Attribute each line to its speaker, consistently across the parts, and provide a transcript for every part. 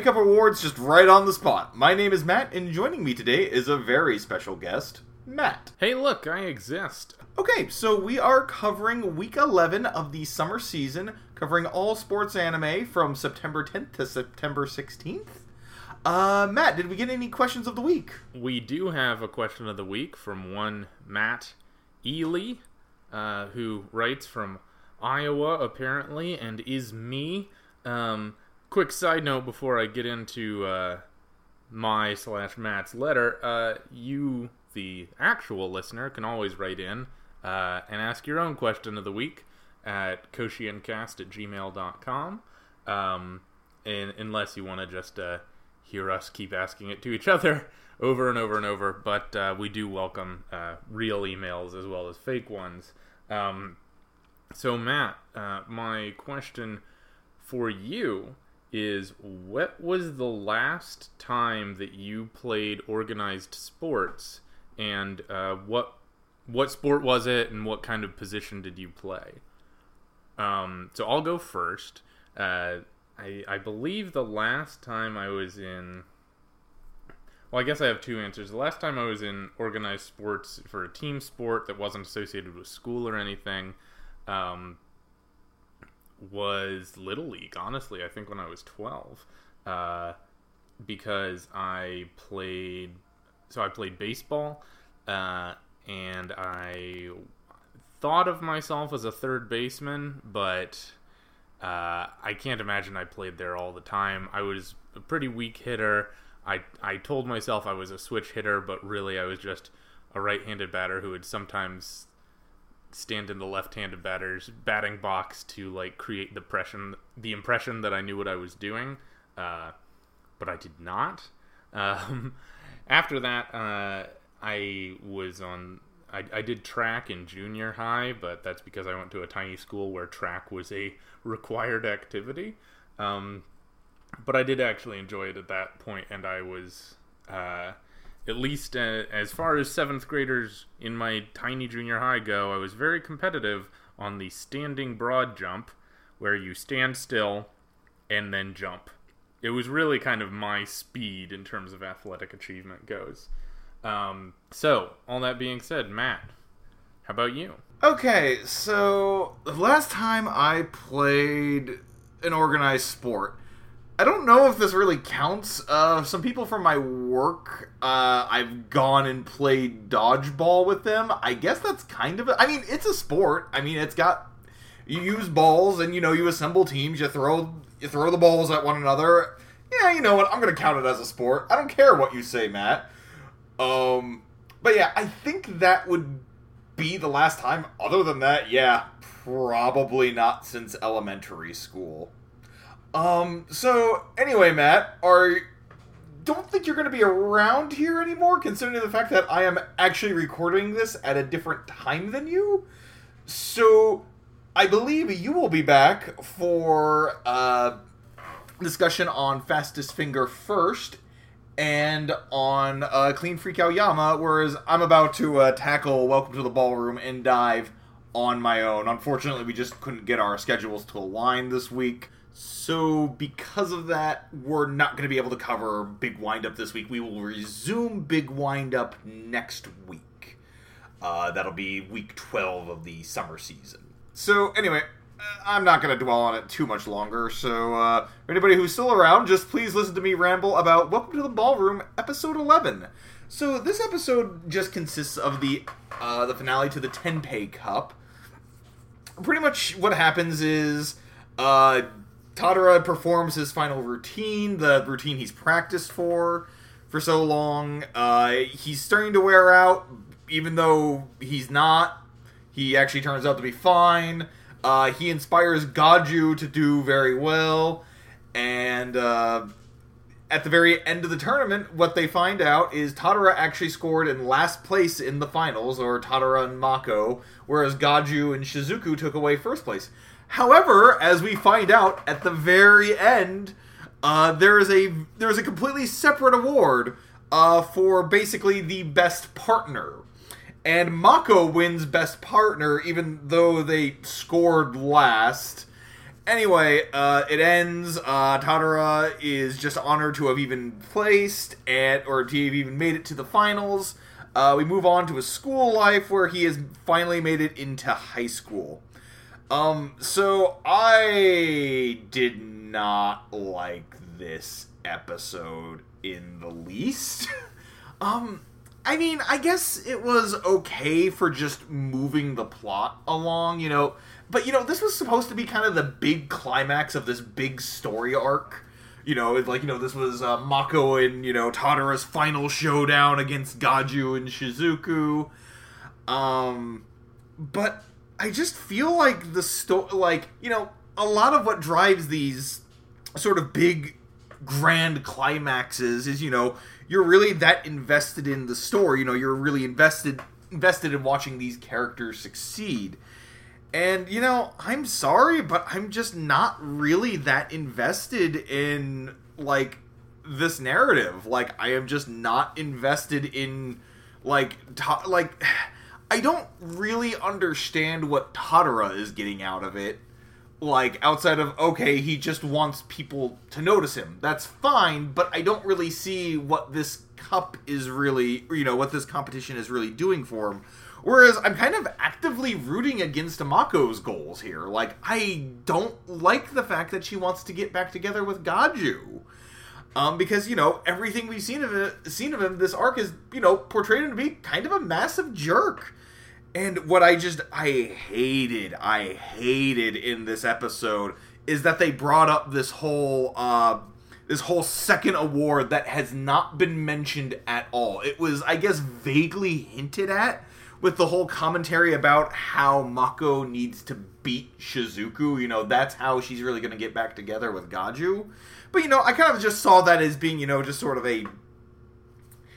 Speaker 1: make up awards just right on the spot. My name is Matt, and joining me today is a very special guest, Matt.
Speaker 2: Hey, look, I exist.
Speaker 1: Okay, so we are covering week 11 of the summer season, covering all sports anime from September 10th to September 16th. Uh, Matt, did we get any questions of the week?
Speaker 2: We do have a question of the week from one Matt Ely, uh, who writes from Iowa, apparently, and is me. Um, quick side note before I get into uh, my slash Matt's letter, uh, you, the actual listener, can always write in uh, and ask your own question of the week at koshiancast at gmail.com. Um, and, unless you want to just uh, hear us keep asking it to each other over and over and over. But uh, we do welcome uh, real emails as well as fake ones. Um, so, Matt, my question for you is what was the last time that you played organized sports? And uh, what what sport was it and what kind of position did you play? Um, so i'll go first. Uh, I, I believe the last time i was in well i guess i have two answers. The last time i was in organized sports for a team sport that wasn't associated with school or anything um, was Little League, honestly, I think when I was 12. Uh, because I played, so I played baseball, uh, and I thought of myself as a third baseman, but uh, I can't imagine I played there all the time. I was a pretty weak hitter. I, I told myself I was a switch hitter, but really I was just a right handed batter who would sometimes stand in the left-handed batter's batting box to like create the impression the impression that I knew what I was doing, uh, but I did not. Um, after that, uh, I was on. I, I did track in junior high, but that's because I went to a tiny school where track was a required activity. Um, but I did actually enjoy it at that point, and I was. Uh, at least uh, as far as seventh graders in my tiny junior high go, I was very competitive on the standing broad jump, where you stand still and then jump. It was really kind of my speed in terms of athletic achievement goes. Um, so, all that being said, Matt, how about you?
Speaker 1: Okay, so the last time I played an organized sport, I don't know if this really counts. Uh, some people from my work, uh, I've gone and played dodgeball with them. I guess that's kind of. A, I mean, it's a sport. I mean, it's got you use balls and you know you assemble teams. You throw you throw the balls at one another. Yeah, you know what? I'm gonna count it as a sport. I don't care what you say, Matt. Um, but yeah, I think that would be the last time. Other than that, yeah, probably not since elementary school. Um, so anyway, Matt, are don't think you're going to be around here anymore, considering the fact that I am actually recording this at a different time than you. So I believe you will be back for uh, discussion on Fastest Finger first and on uh, Clean Freak Aoyama, whereas I'm about to uh, tackle Welcome to the Ballroom and dive on my own. Unfortunately, we just couldn't get our schedules to align this week. So, because of that, we're not going to be able to cover Big Windup this week. We will resume Big Windup next week. Uh, that'll be week 12 of the summer season. So, anyway, uh, I'm not going to dwell on it too much longer. So, uh, anybody who's still around, just please listen to me ramble about Welcome to the Ballroom, episode 11. So, this episode just consists of the uh, the finale to the Tenpei Cup. Pretty much what happens is uh, Tatara performs his final routine, the routine he's practiced for for so long. Uh, he's starting to wear out, even though he's not. He actually turns out to be fine. Uh, he inspires Gaju to do very well, and uh, at the very end of the tournament, what they find out is Tatara actually scored in last place in the finals, or Tatara and Mako, whereas Gaju and Shizuku took away first place. However, as we find out at the very end, uh, there is a there is a completely separate award uh, for basically the best partner, and Mako wins best partner even though they scored last. Anyway, uh, it ends. Uh, Tatara is just honored to have even placed at, or to have even made it to the finals. Uh, we move on to his school life where he has finally made it into high school. Um, so I did not like this episode in the least. um, I mean, I guess it was okay for just moving the plot along, you know, but you know, this was supposed to be kind of the big climax of this big story arc. You know, like you know, this was uh, Mako and you know Tatara's final showdown against Gaju and Shizuku. Um, but I just feel like the story, like you know, a lot of what drives these sort of big, grand climaxes is you know you're really that invested in the story. You know, you're really invested invested in watching these characters succeed. And you know, I'm sorry, but I'm just not really that invested in like this narrative. Like I am just not invested in like ta- like I don't really understand what Tatara is getting out of it. Like outside of okay, he just wants people to notice him. That's fine, but I don't really see what this cup is really, you know, what this competition is really doing for him Whereas I'm kind of actively rooting against Amako's goals here. Like, I don't like the fact that she wants to get back together with Gaju. Um, because you know everything we've seen of it, seen of him, this arc is you know portrayed him to be kind of a massive jerk. And what I just I hated, I hated in this episode is that they brought up this whole uh, this whole second award that has not been mentioned at all. It was I guess vaguely hinted at, with the whole commentary about how Mako needs to beat Shizuku. You know, that's how she's really going to get back together with Gaju. But, you know, I kind of just saw that as being, you know, just sort of a, you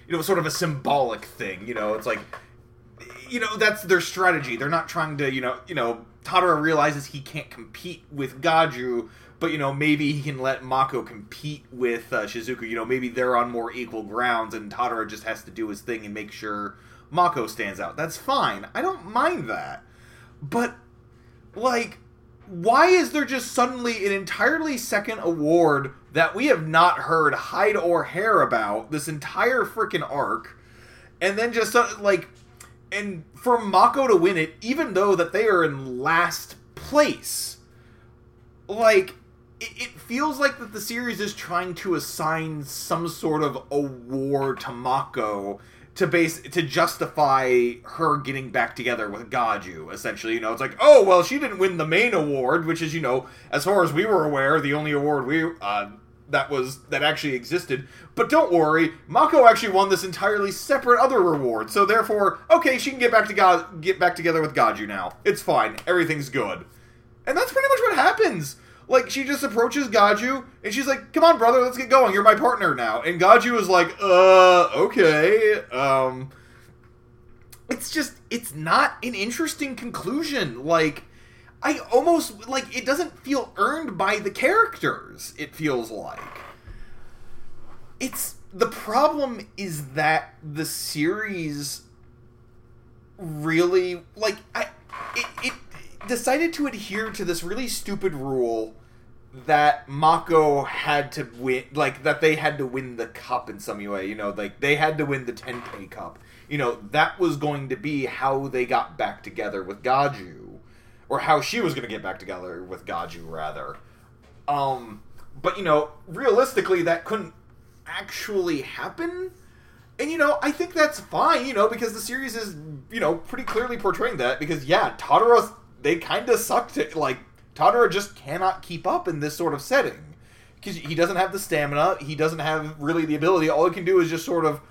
Speaker 1: know, sort of a symbolic thing. You know, it's like, you know, that's their strategy. They're not trying to, you know, you know, Tatara realizes he can't compete with Gaju, but you know maybe he can let Mako compete with uh, Shizuku. You know maybe they're on more equal grounds, and Tatara just has to do his thing and make sure Mako stands out. That's fine. I don't mind that. But, like, why is there just suddenly an entirely second award that we have not heard hide or hair about this entire freaking arc? And then just, uh, like, and for Mako to win it, even though that they are in last place, like, it, it feels like that the series is trying to assign some sort of award to Mako to base to justify her getting back together with Gaju. Essentially, you know, it's like, oh well, she didn't win the main award, which is you know, as far as we were aware, the only award we uh, that was that actually existed. But don't worry, Mako actually won this entirely separate other reward. So therefore, okay, she can get back to God, get back together with Gaju now. It's fine. Everything's good. And that's pretty much what happens. Like she just approaches Gaju and she's like, "Come on, brother, let's get going. You're my partner now." And Gaju is like, "Uh, okay." Um it's just it's not an interesting conclusion. Like I almost like it doesn't feel earned by the characters. It feels like it's the problem is that the series really like I it, it decided to adhere to this really stupid rule that Mako had to win, like that they had to win the cup in some way. You know, like they had to win the Tenpei Cup. You know, that was going to be how they got back together with Gaju, or how she was going to get back together with Gaju, rather. Um, but you know, realistically, that couldn't actually happen. And you know, I think that's fine. You know, because the series is you know pretty clearly portraying that. Because yeah, Tatara's they kind of sucked it. Like Tatara just cannot keep up in this sort of setting because he doesn't have the stamina. He doesn't have really the ability. All he can do is just sort of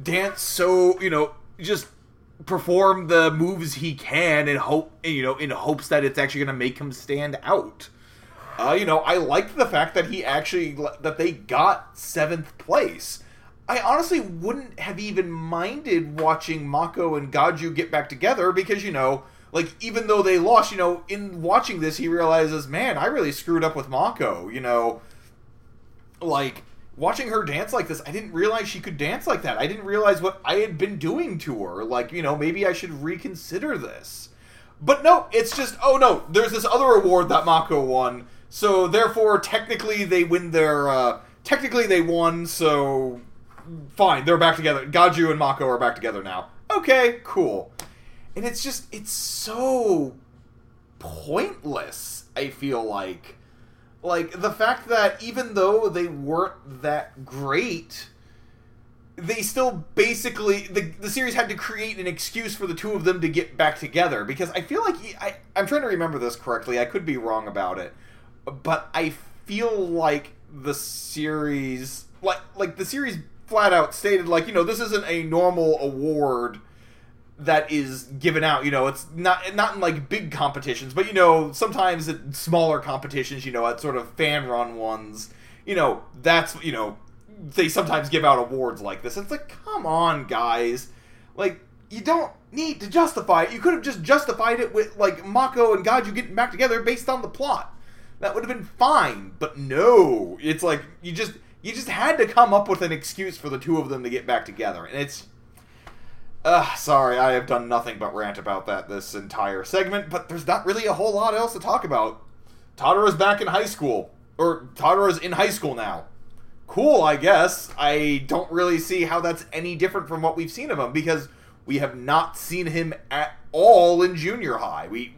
Speaker 1: dance. So you know, just perform the moves he can and hope you know in hopes that it's actually going to make him stand out. Uh, you know, I liked the fact that he actually that they got seventh place. I honestly wouldn't have even minded watching Mako and Gaju get back together because you know like even though they lost, you know, in watching this, he realizes, man, I really screwed up with Mako. You know, like watching her dance like this, I didn't realize she could dance like that. I didn't realize what I had been doing to her. Like, you know, maybe I should reconsider this. But no, it's just oh no, there's this other award that Mako won, so therefore technically they win their uh, technically they won, so fine, they're back together. Gaju and Mako are back together now. Okay, cool. And it's just it's so pointless, I feel like. Like the fact that even though they weren't that great, they still basically the, the series had to create an excuse for the two of them to get back together because I feel like I I'm trying to remember this correctly. I could be wrong about it, but I feel like the series like like the series flat out stated like you know this isn't a normal award that is given out. You know, it's not not in like big competitions, but you know, sometimes at smaller competitions, you know, at sort of fan run ones, you know, that's you know, they sometimes give out awards like this. It's like, come on, guys, like you don't need to justify it. You could have just justified it with like Mako and Gaju getting back together based on the plot. That would have been fine, but no, it's like you just you just had to come up with an excuse for the two of them to get back together, and it's uh, sorry, I have done nothing but rant about that this entire segment, but there's not really a whole lot else to talk about. Totoro's back in high school. Or Totoro's in high school now. Cool, I guess. I don't really see how that's any different from what we've seen of him because we have not seen him at all in junior high. We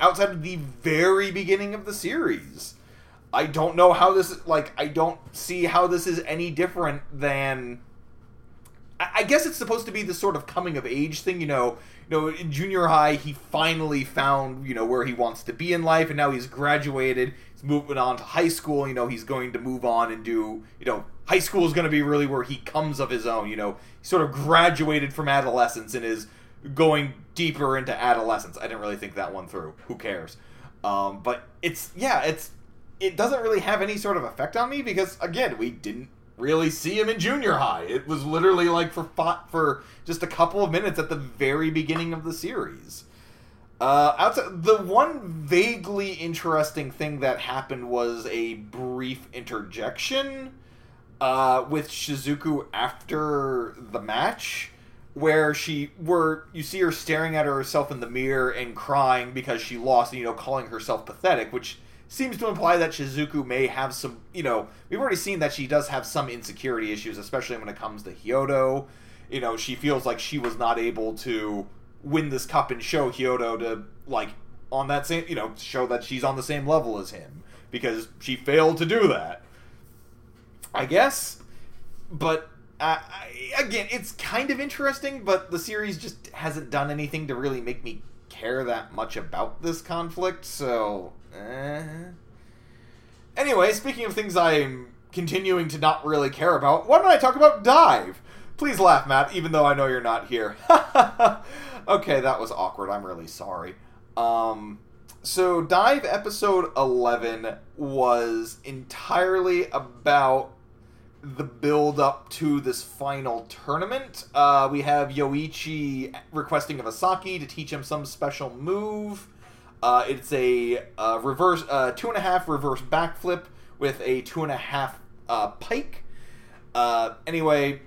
Speaker 1: outside of the very beginning of the series. I don't know how this like I don't see how this is any different than I guess it's supposed to be this sort of coming of age thing, you know. You know, in junior high, he finally found you know where he wants to be in life, and now he's graduated. He's moving on to high school. You know, he's going to move on and do you know high school is going to be really where he comes of his own. You know, he sort of graduated from adolescence and is going deeper into adolescence. I didn't really think that one through. Who cares? Um, but it's yeah, it's it doesn't really have any sort of effect on me because again, we didn't really see him in junior high. It was literally like for for just a couple of minutes at the very beginning of the series. Uh, outside, the one vaguely interesting thing that happened was a brief interjection uh, with Shizuku after the match, where she where you see her staring at herself in the mirror and crying because she lost, and you know, calling herself pathetic, which seems to imply that Shizuku may have some, you know, we've already seen that she does have some insecurity issues, especially when it comes to Hyodo. You know, she feels like she was not able to win this cup and show Hyodo to, like, on that same, you know, show that she's on the same level as him because she failed to do that. I guess. But, uh, again, it's kind of interesting, but the series just hasn't done anything to really make me care that much about this conflict, so uh... Anyway, speaking of things I'm continuing to not really care about, why don't I talk about Dive? Please laugh, Matt, even though I know you're not here. okay, that was awkward. I'm really sorry. Um, so, Dive episode 11 was entirely about the build up to this final tournament. Uh, we have Yoichi requesting of Asaki to teach him some special move. Uh, it's a uh, reverse uh, two and a half reverse backflip with a two and a half uh, pike. Uh, anyway,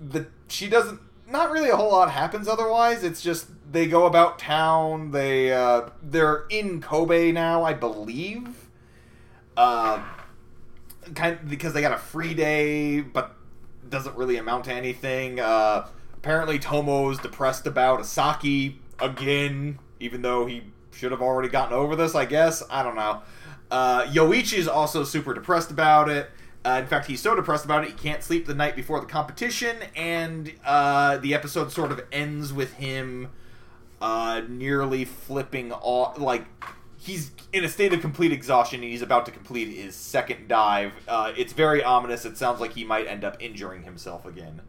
Speaker 1: the she doesn't. Not really a whole lot happens otherwise. It's just they go about town. They uh, they're in Kobe now, I believe. Kind of, because they got a free day, but doesn't really amount to anything. Apparently, Tomo's depressed about Asaki again, even though he should have already gotten over this, I guess. I don't know. Uh, Yoichi is also super depressed about it. Uh, in fact, he's so depressed about it he can't sleep the night before the competition, and uh, the episode sort of ends with him uh, nearly flipping off. Like he's in a state of complete exhaustion, and he's about to complete his second dive. Uh, it's very ominous. It sounds like he might end up injuring himself again.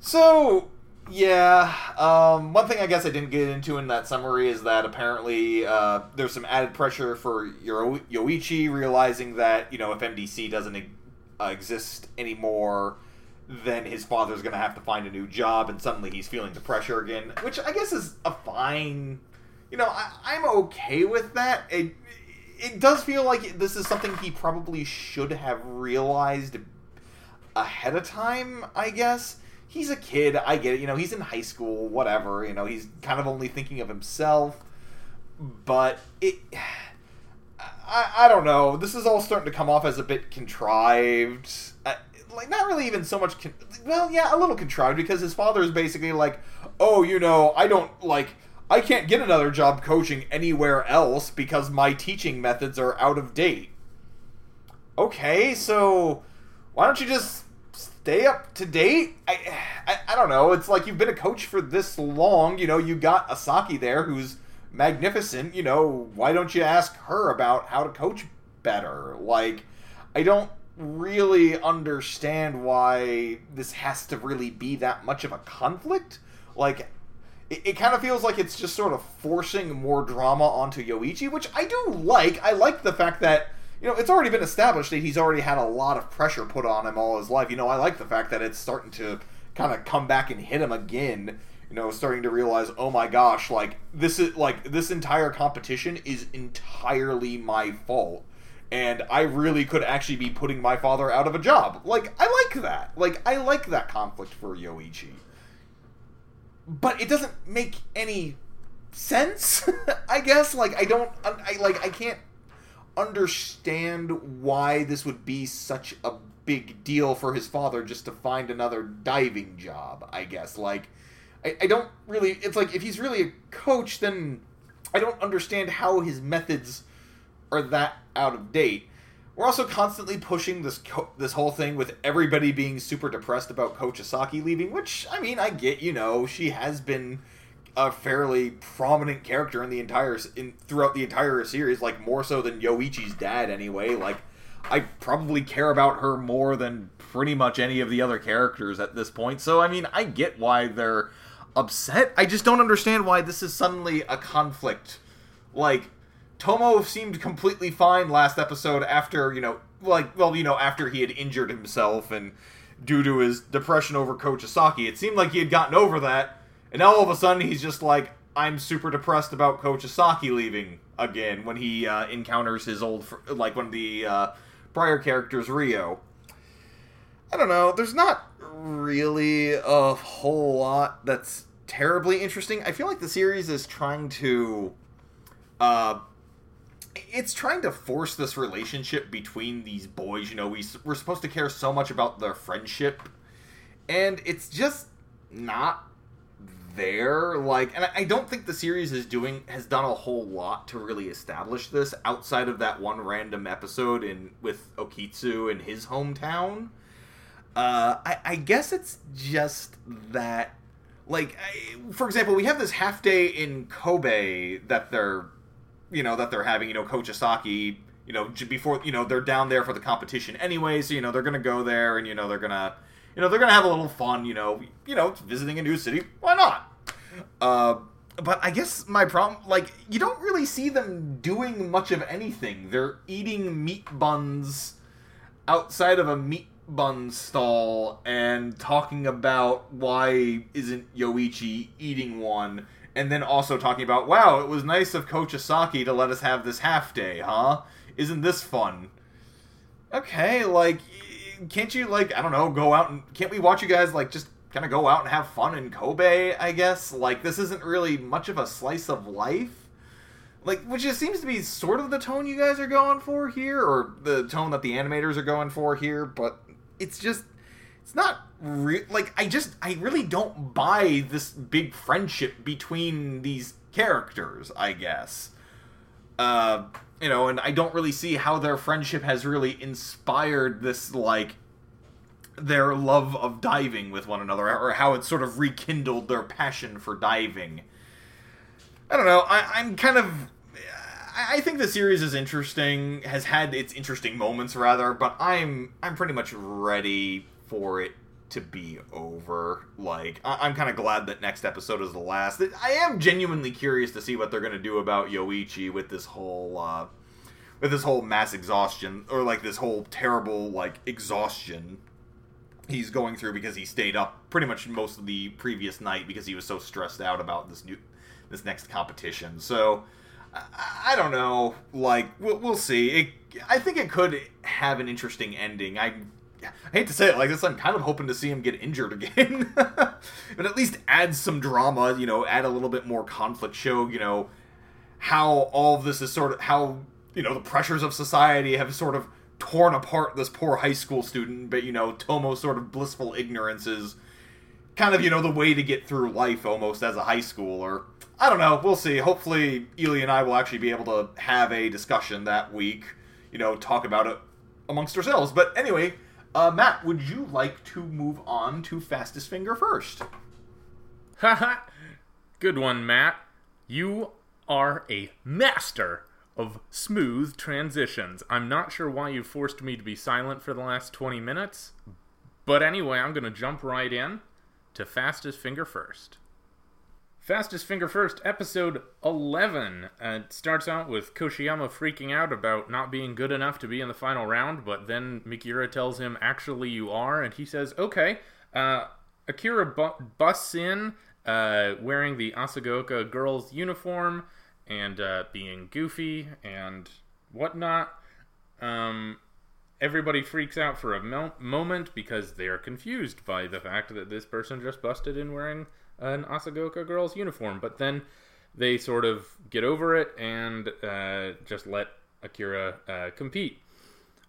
Speaker 1: So yeah. Um, one thing I guess I didn't get into in that summary is that apparently uh, there's some added pressure for Yo- Yoichi realizing that you know if MDC doesn't uh, exist anymore, then his father's going to have to find a new job, and suddenly he's feeling the pressure again, which I guess is a fine. You know, I, am okay with that. It it does feel like this is something he probably should have realized ahead of time. I guess he's a kid. I get it. You know, he's in high school, whatever. You know, he's kind of only thinking of himself. But it. I, I don't know. This is all starting to come off as a bit contrived. Uh, like, not really even so much. Con- well, yeah, a little contrived because his father is basically like, oh, you know, I don't like. I can't get another job coaching anywhere else because my teaching methods are out of date. Okay, so why don't you just stay up to date? I, I, I don't know. It's like you've been a coach for this long. You know, you got Asaki there who's magnificent. You know, why don't you ask her about how to coach better? Like, I don't really understand why this has to really be that much of a conflict. Like, it, it kind of feels like it's just sort of forcing more drama onto Yoichi, which I do like. I like the fact that you know, it's already been established that he's already had a lot of pressure put on him all his life. You know, I like the fact that it's starting to kind of come back and hit him again. You know, starting to realize, oh my gosh, like this is like this entire competition is entirely my fault. And I really could actually be putting my father out of a job. Like, I like that. Like, I like that conflict for Yoichi. But it doesn't make any sense, I guess. Like, I don't, I, like, I can't understand why this would be such a big deal for his father just to find another diving job, I guess. Like, I, I don't really. It's like, if he's really a coach, then I don't understand how his methods are that out of date. We're also constantly pushing this co- this whole thing with everybody being super depressed about Coach Asaki leaving, which I mean I get, you know, she has been a fairly prominent character in the entire in throughout the entire series, like more so than Yoichi's dad anyway. Like I probably care about her more than pretty much any of the other characters at this point. So I mean, I get why they're upset. I just don't understand why this is suddenly a conflict. Like Tomo seemed completely fine last episode after, you know, like well, you know, after he had injured himself and due to his depression over Coach Asaki. It seemed like he had gotten over that and now all of a sudden he's just like, I'm super depressed about Coach Asaki leaving again when he uh, encounters his old, fr- like one of the uh, prior characters, Rio. I don't know. There's not really a whole lot that's terribly interesting. I feel like the series is trying to, uh, it's trying to force this relationship between these boys. You know, we we're supposed to care so much about their friendship, and it's just not there like and i don't think the series is doing has done a whole lot to really establish this outside of that one random episode in with okitsu in his hometown. Uh i, I guess it's just that like I, for example we have this half day in kobe that they're you know that they're having you know coach asaki you know before you know they're down there for the competition anyway so you know they're gonna go there and you know they're gonna you know they're gonna have a little fun you know you know visiting a new city why not uh, but I guess my problem, like, you don't really see them doing much of anything. They're eating meat buns outside of a meat bun stall and talking about why isn't Yoichi eating one, and then also talking about, wow, it was nice of Coach Asaki to let us have this half day, huh? Isn't this fun? Okay, like, can't you, like, I don't know, go out and, can't we watch you guys, like, just kind of go out and have fun in Kobe, I guess. Like this isn't really much of a slice of life. Like which just seems to be sort of the tone you guys are going for here or the tone that the animators are going for here, but it's just it's not re- like I just I really don't buy this big friendship between these characters, I guess. Uh, you know, and I don't really see how their friendship has really inspired this like their love of diving with one another, or how it sort of rekindled their passion for diving. I don't know. I, am kind of. I think the series is interesting, has had its interesting moments rather, but I'm I'm pretty much ready for it to be over. Like I, am kind of glad that next episode is the last. I am genuinely curious to see what they're gonna do about Yoichi with this whole. Uh, with this whole mass exhaustion or like this whole terrible like exhaustion he's going through because he stayed up pretty much most of the previous night because he was so stressed out about this new this next competition. So I, I don't know. Like we'll, we'll see. It, I think it could have an interesting ending. I'm I hate to say it like this, I'm kind of hoping to see him get injured again. but at least add some drama, you know, add a little bit more conflict, show, you know, how all of this is sort of how, you know, the pressures of society have sort of torn apart this poor high school student, but, you know, Tomo's sort of blissful ignorance is kind of, you know, the way to get through life almost as a high schooler. I don't know. We'll see. Hopefully, Ely and I will actually be able to have a discussion that week, you know, talk about it amongst ourselves. But anyway, uh, Matt, would you like to move on to Fastest Finger first?
Speaker 2: Haha! Good one, Matt. You are a master of smooth transitions. I'm not sure why you forced me to be silent for the last 20 minutes, but anyway, I'm going to jump right in to Fastest Finger first. Fastest Finger First, episode 11. Uh, it starts out with Koshiyama freaking out about not being good enough to be in the final round, but then Mikiura tells him, actually, you are, and he says, okay. Uh, Akira bu- busts in uh, wearing the Asagoka girls' uniform and uh, being goofy and whatnot. Um, everybody freaks out for a mo- moment because they are confused by the fact that this person just busted in wearing an Asagoka girl's uniform. But then they sort of get over it and uh, just let Akira uh, compete.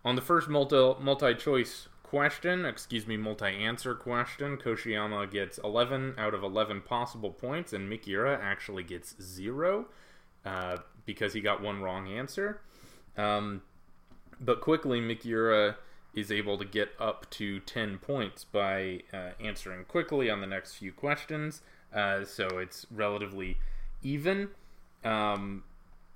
Speaker 2: On the first multi multi choice question, excuse me, multi answer question, Koshiyama gets 11 out of 11 possible points, and Mikiura actually gets zero uh, because he got one wrong answer. Um, but quickly, Mikiura is able to get up to 10 points by uh, answering quickly on the next few questions. Uh, so it's relatively even. Um,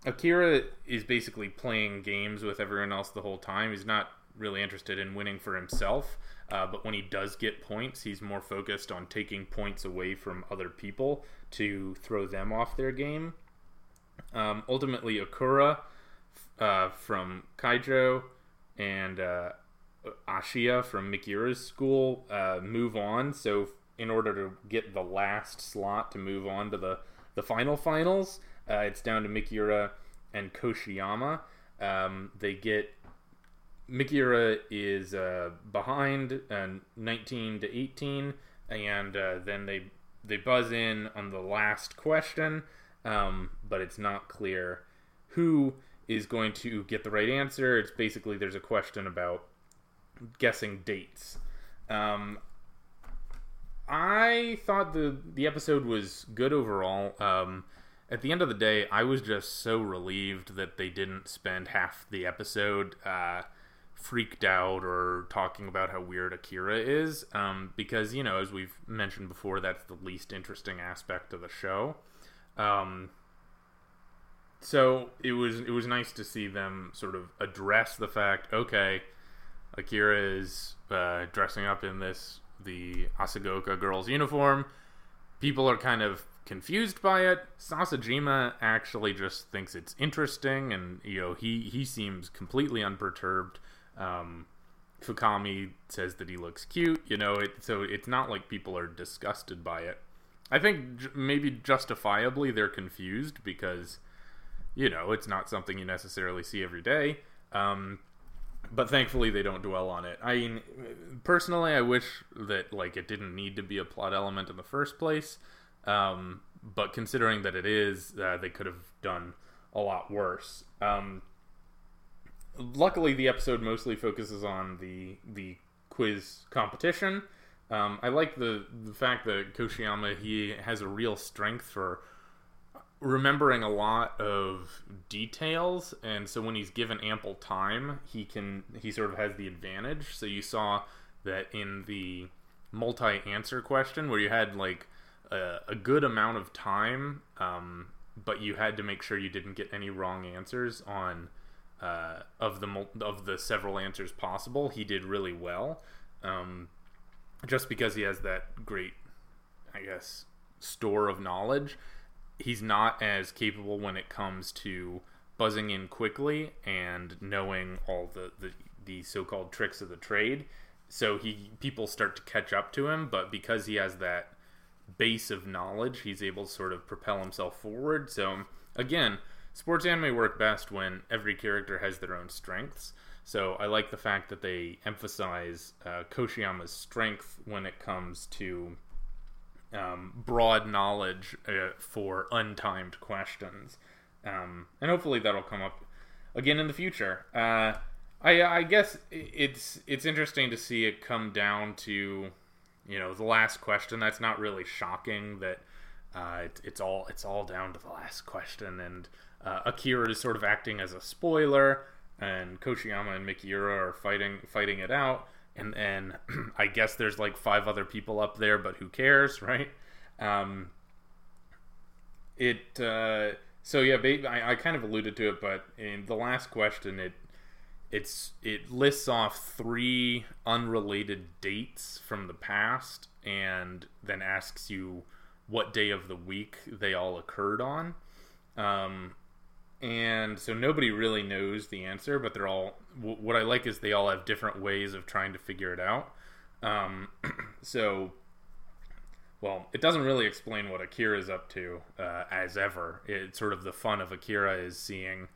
Speaker 2: Akira is basically playing games with everyone else the whole time. He's not really interested in winning for himself, uh, but when he does get points, he's more focused on taking points away from other people to throw them off their game. Um, ultimately, Akura uh, from Kaijo and uh, Ashia from Mikiura's school uh, move on. So in order to get the last slot to move on to the the final finals, uh, it's down to Mikiura and Koshiyama. Um, they get Mikiura is uh, behind uh, 19 to 18, and uh, then they they buzz in on the last question, um, but it's not clear who is going to get the right answer. It's basically there's a question about guessing dates. Um, I thought the the episode was good overall. Um, at the end of the day, I was just so relieved that they didn't spend half the episode uh, freaked out or talking about how weird Akira is, um, because you know, as we've mentioned before, that's the least interesting aspect of the show. Um, so it was it was nice to see them sort of address the fact, okay, Akira is uh, dressing up in this the Asagoka girl's uniform. People are kind of confused by it. Sasajima actually just thinks it's interesting, and you know he he seems completely unperturbed. Um, Fukami says that he looks cute. You know, it so it's not like people are disgusted by it. I think j- maybe justifiably they're confused because you know it's not something you necessarily see every day. Um, but thankfully they don't dwell on it. I mean, personally, I wish that like it didn't need to be a plot element in the first place. Um, but considering that it is, uh, they could have done a lot worse. Um, luckily, the episode mostly focuses on the the quiz competition. Um, I like the the fact that Koshiyama he has a real strength for remembering a lot of details and so when he's given ample time he can he sort of has the advantage. So you saw that in the multi-answer question where you had like a, a good amount of time um, but you had to make sure you didn't get any wrong answers on uh, of the of the several answers possible. He did really well um, just because he has that great i guess store of knowledge he's not as capable when it comes to buzzing in quickly and knowing all the, the, the so-called tricks of the trade. So he people start to catch up to him, but because he has that base of knowledge, he's able to sort of propel himself forward. So again, sports anime work best when every character has their own strengths. So I like the fact that they emphasize uh, Koshiyama's strength when it comes to um, broad knowledge uh, for untimed questions, um, and hopefully that'll come up again in the future. Uh, I, I guess it's it's interesting to see it come down to you know the last question. That's not really shocking that uh, it, it's all it's all down to the last question, and uh, Akira is sort of acting as a spoiler, and Koshiyama and Mikiura are fighting fighting it out and then I guess there's like five other people up there, but who cares, right? Um, it uh, so yeah, I, I kind of alluded to it, but in the last question, it it's it lists off three unrelated dates from the past, and then asks you what day of the week they all occurred on. Um, and so nobody really knows the answer but they're all what i like is they all have different ways of trying to figure it out. Um, so well it doesn't really explain what akira is up to uh, as ever. It's sort of the fun of akira is seeing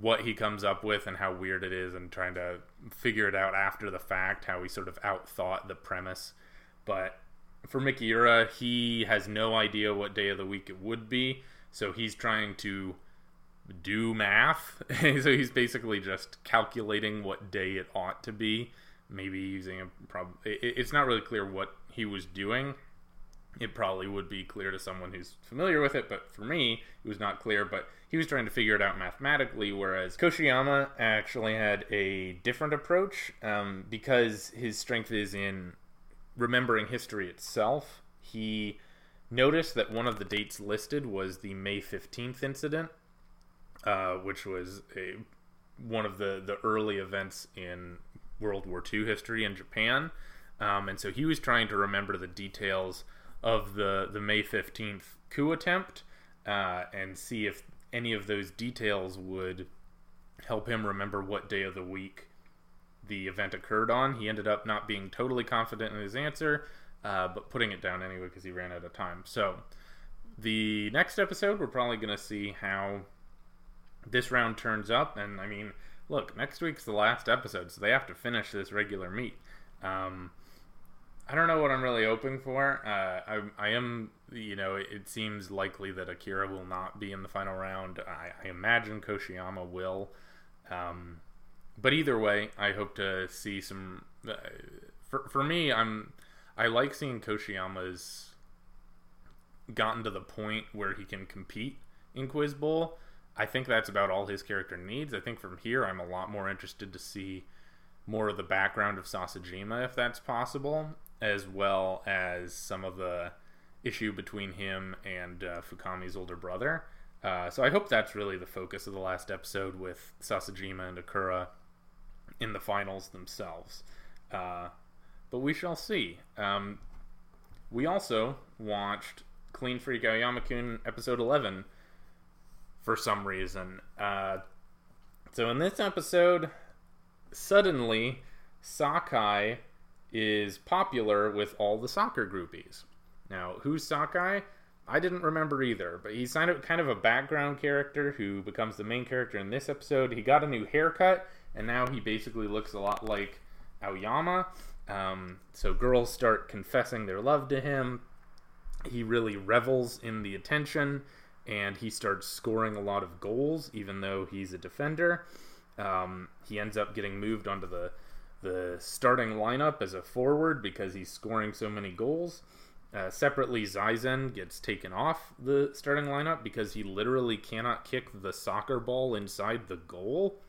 Speaker 2: what he comes up with and how weird it is and trying to figure it out after the fact how he sort of outthought the premise. But for mikiura he has no idea what day of the week it would be so he's trying to do math. so he's basically just calculating what day it ought to be. Maybe using a prob. It's not really clear what he was doing. It probably would be clear to someone who's familiar with it, but for me, it was not clear. But he was trying to figure it out mathematically, whereas Koshiyama actually had a different approach um, because his strength is in remembering history itself. He noticed that one of the dates listed was the May 15th incident, uh, which was a one of the the early events in World War II history in Japan. Um, and so he was trying to remember the details of the the May fifteenth coup attempt uh, and see if any of those details would help him remember what day of the week the event occurred on. He ended up not being totally confident in his answer, uh, but putting it down anyway because he ran out of time. So the next episode, we're probably going to see how this round turns up, and I mean, look, next week's the last episode, so they have to finish this regular meet. Um, I don't know what I'm really hoping for. Uh, I, I am, you know, it seems likely that Akira will not be in the final round. I, I imagine Koshiyama will. Um, but either way, I hope to see some. Uh, for for me, I'm I like seeing Koshiyama's gotten to the point where he can compete in Quiz Bowl. I think that's about all his character needs. I think from here, I'm a lot more interested to see more of the background of Sasajima, if that's possible, as well as some of the issue between him and uh, Fukami's older brother. Uh, so I hope that's really the focus of the last episode with Sasajima and Akura in the finals themselves. Uh, but we shall see. Um, we also watched Clean Freak Aoyama-kun episode 11 for some reason. Uh, so in this episode, suddenly Sakai is popular with all the soccer groupies. Now, who's Sakai? I didn't remember either, but he's kind of kind of a background character who becomes the main character in this episode. He got a new haircut, and now he basically looks a lot like Aoyama. Um, so girls start confessing their love to him. He really revels in the attention and he starts scoring a lot of goals, even though he's a defender. Um, he ends up getting moved onto the the starting lineup as a forward because he's scoring so many goals. Uh, separately, Zaizen gets taken off the starting lineup because he literally cannot kick the soccer ball inside the goal.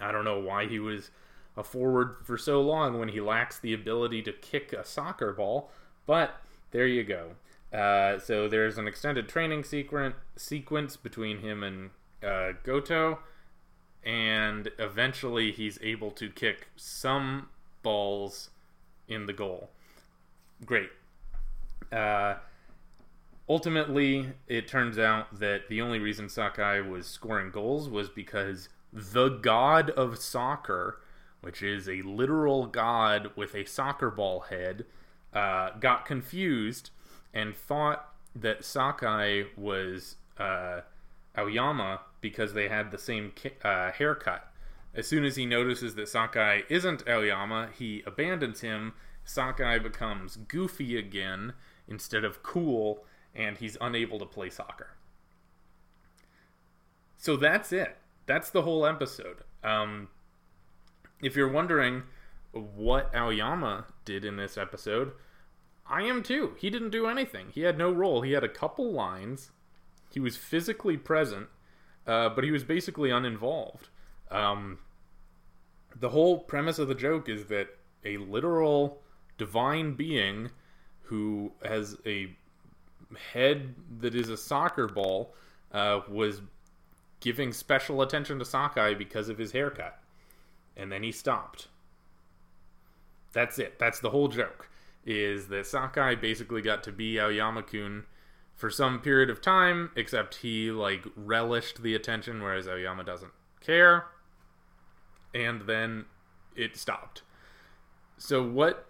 Speaker 2: I don't know why he was a forward for so long when he lacks the ability to kick a soccer ball, but there you go. Uh, so there's an extended training sequence sequence between him and uh, Goto, and eventually he's able to kick some balls in the goal. Great. Uh, ultimately, it turns out that the only reason Sakai was scoring goals was because the god of soccer, which is a literal god with a soccer ball head, uh, got confused and thought that Sakai was uh, Aoyama because they had the same uh, haircut. As soon as he notices that Sakai isn't Aoyama, he abandons him. Sakai becomes goofy again instead of cool, and he's unable to play soccer. So that's it. That's the whole episode. Um, if you're wondering what Aoyama did in this episode, I am too. He didn't do anything. He had no role. He had a couple lines. He was physically present, uh, but he was basically uninvolved. Um, the whole premise of the joke is that a literal divine being who has a head that is a soccer ball uh, was giving special attention to Sakai because of his haircut. And then he stopped. That's it. That's the whole joke. Is that Sakai basically got to be Aoyama-kun for some period of time, except he like relished the attention, whereas Aoyama doesn't care. And then it stopped. So what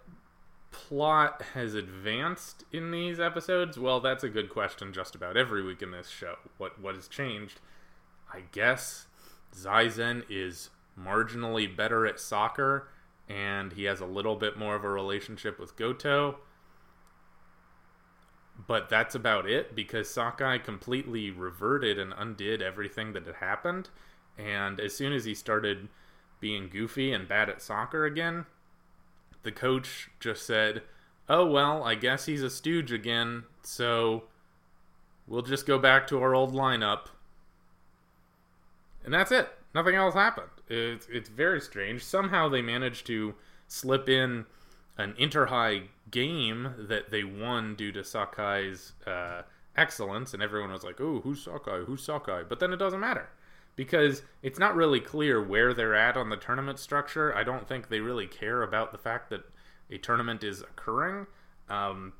Speaker 2: plot has advanced in these episodes? Well, that's a good question just about every week in this show. What what has changed? I guess Zaizen is marginally better at soccer and he has a little bit more of a relationship with Goto. But that's about it because Sakai completely reverted and undid everything that had happened. And as soon as he started being goofy and bad at soccer again, the coach just said, Oh, well, I guess he's a stooge again, so we'll just go back to our old lineup. And that's it. Nothing else happened. It's, it's very strange. Somehow they managed to slip in an inter high game that they won due to Sakai's uh, excellence, and everyone was like, "Oh, who's Sakai? Who's Sakai?" But then it doesn't matter because it's not really clear where they're at on the tournament structure. I don't think they really care about the fact that a tournament is occurring. Um,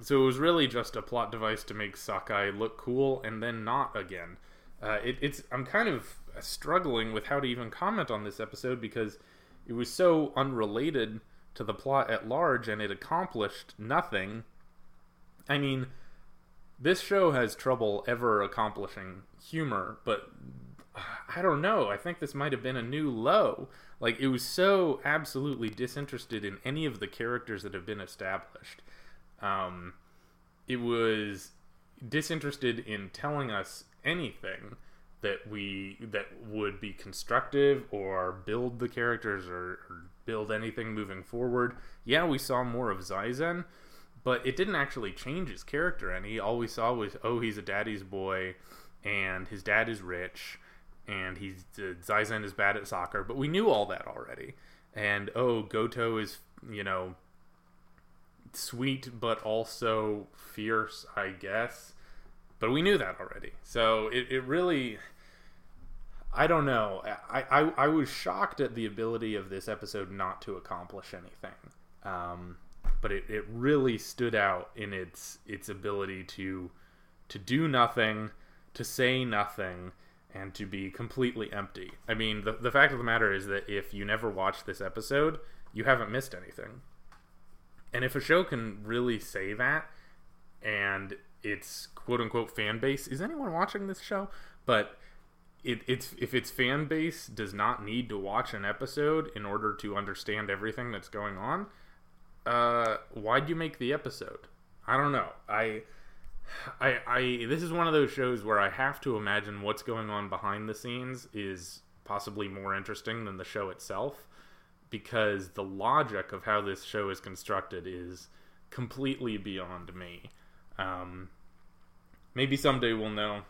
Speaker 2: so it was really just a plot device to make Sakai look cool and then not again. Uh, it, it's I'm kind of struggling with how to even comment on this episode because it was so unrelated to the plot at large and it accomplished nothing. I mean, this show has trouble ever accomplishing humor, but I don't know. I think this might have been a new low. Like, it was so absolutely disinterested in any of the characters that have been established. Um, it was disinterested in telling us anything that we that would be constructive or build the characters or, or build anything moving forward. Yeah, we saw more of Zaizen, but it didn't actually change his character any. All we saw was oh, he's a daddy's boy, and his dad is rich, and he's uh, is bad at soccer. But we knew all that already. And oh, Goto is you know sweet but also fierce, I guess. But we knew that already. So it, it really I don't know. I, I, I was shocked at the ability of this episode not to accomplish anything. Um, but it, it really stood out in its its ability to to do nothing, to say nothing, and to be completely empty. I mean, the, the fact of the matter is that if you never watched this episode, you haven't missed anything. And if a show can really say that, and its quote unquote fan base, is anyone watching this show? But it, it's if its fan base does not need to watch an episode in order to understand everything that's going on, uh, why'd you make the episode? I don't know. I, I, I. This is one of those shows where I have to imagine what's going on behind the scenes is possibly more interesting than the show itself, because the logic of how this show is constructed is completely beyond me. Um, maybe someday we'll know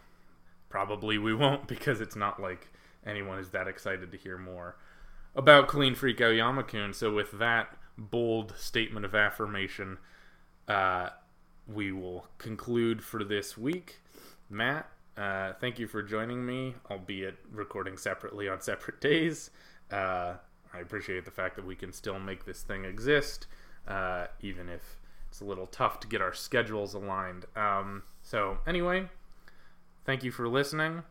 Speaker 2: Probably we won't because it's not like anyone is that excited to hear more about Clean Freak Aoyama-kun. So with that bold statement of affirmation, uh, we will conclude for this week. Matt, uh, thank you for joining me, albeit recording separately on separate days. Uh, I appreciate the fact that we can still make this thing exist, uh, even if it's a little tough to get our schedules aligned. Um, so, anyway, Thank you for listening,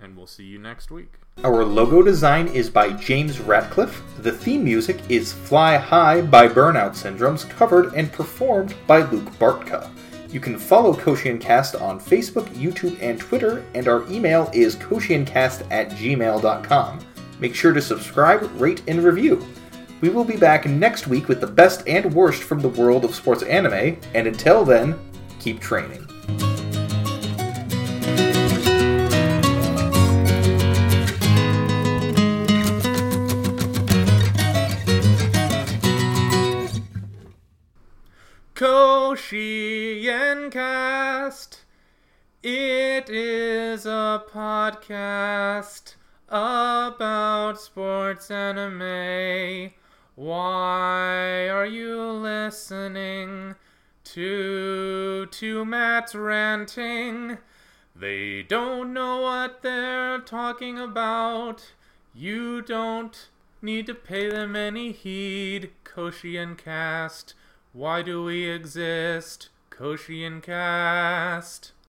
Speaker 2: and we'll see you next week.
Speaker 3: Our logo design is by James Ratcliffe. The theme music is Fly High by Burnout Syndromes, covered and performed by Luke Bartka. You can follow Cast on Facebook, YouTube, and Twitter, and our email is koshiencast at gmail.com.
Speaker 1: Make sure to subscribe, rate, and review. We will be back next week with the best and worst from the world of sports anime, and until then, keep training.
Speaker 2: Koshien Cast. It is a podcast about sports anime. Why are you listening to to Matt's ranting? They don't know what they're talking about. You don't need to pay them any heed. Koshien Cast. Why do we exist? Koshien Cast.